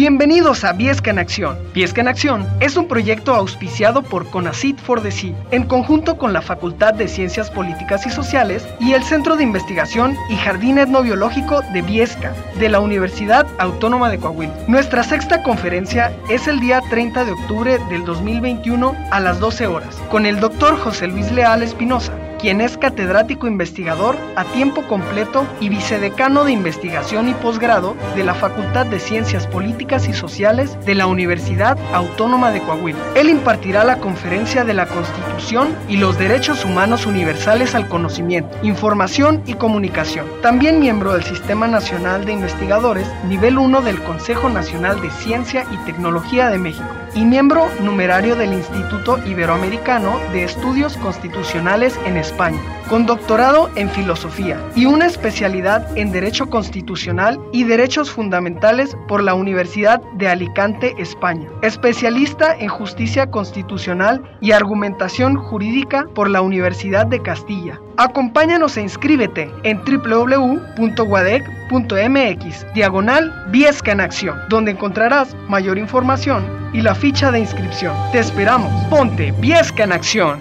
Bienvenidos a Viesca en Acción. Viesca en Acción es un proyecto auspiciado por CONACIT for en conjunto con la Facultad de Ciencias Políticas y Sociales y el Centro de Investigación y Jardín Etnobiológico de Viesca, de la Universidad Autónoma de Coahuila. Nuestra sexta conferencia es el día 30 de octubre del 2021 a las 12 horas, con el doctor José Luis Leal Espinosa, quien es catedrático investigador a tiempo completo y vicedecano de investigación y posgrado de la Facultad de Ciencias Políticas y Sociales de la Universidad Autónoma de Coahuila. Él impartirá la conferencia de la Constitución y los Derechos Humanos Universales al Conocimiento, Información y Comunicación. También miembro del Sistema Nacional de Investigadores, nivel 1 del Consejo Nacional de Ciencia y Tecnología de México y miembro numerario del Instituto Iberoamericano de Estudios Constitucionales en España, con doctorado en filosofía y una especialidad en Derecho Constitucional y Derechos Fundamentales por la Universidad de Alicante, España, especialista en Justicia Constitucional y Argumentación Jurídica por la Universidad de Castilla. Acompáñanos e inscríbete en www.guadec.mx diagonal Viesca en Acción, donde encontrarás mayor información y la ficha de inscripción. Te esperamos. Ponte Viesca en Acción.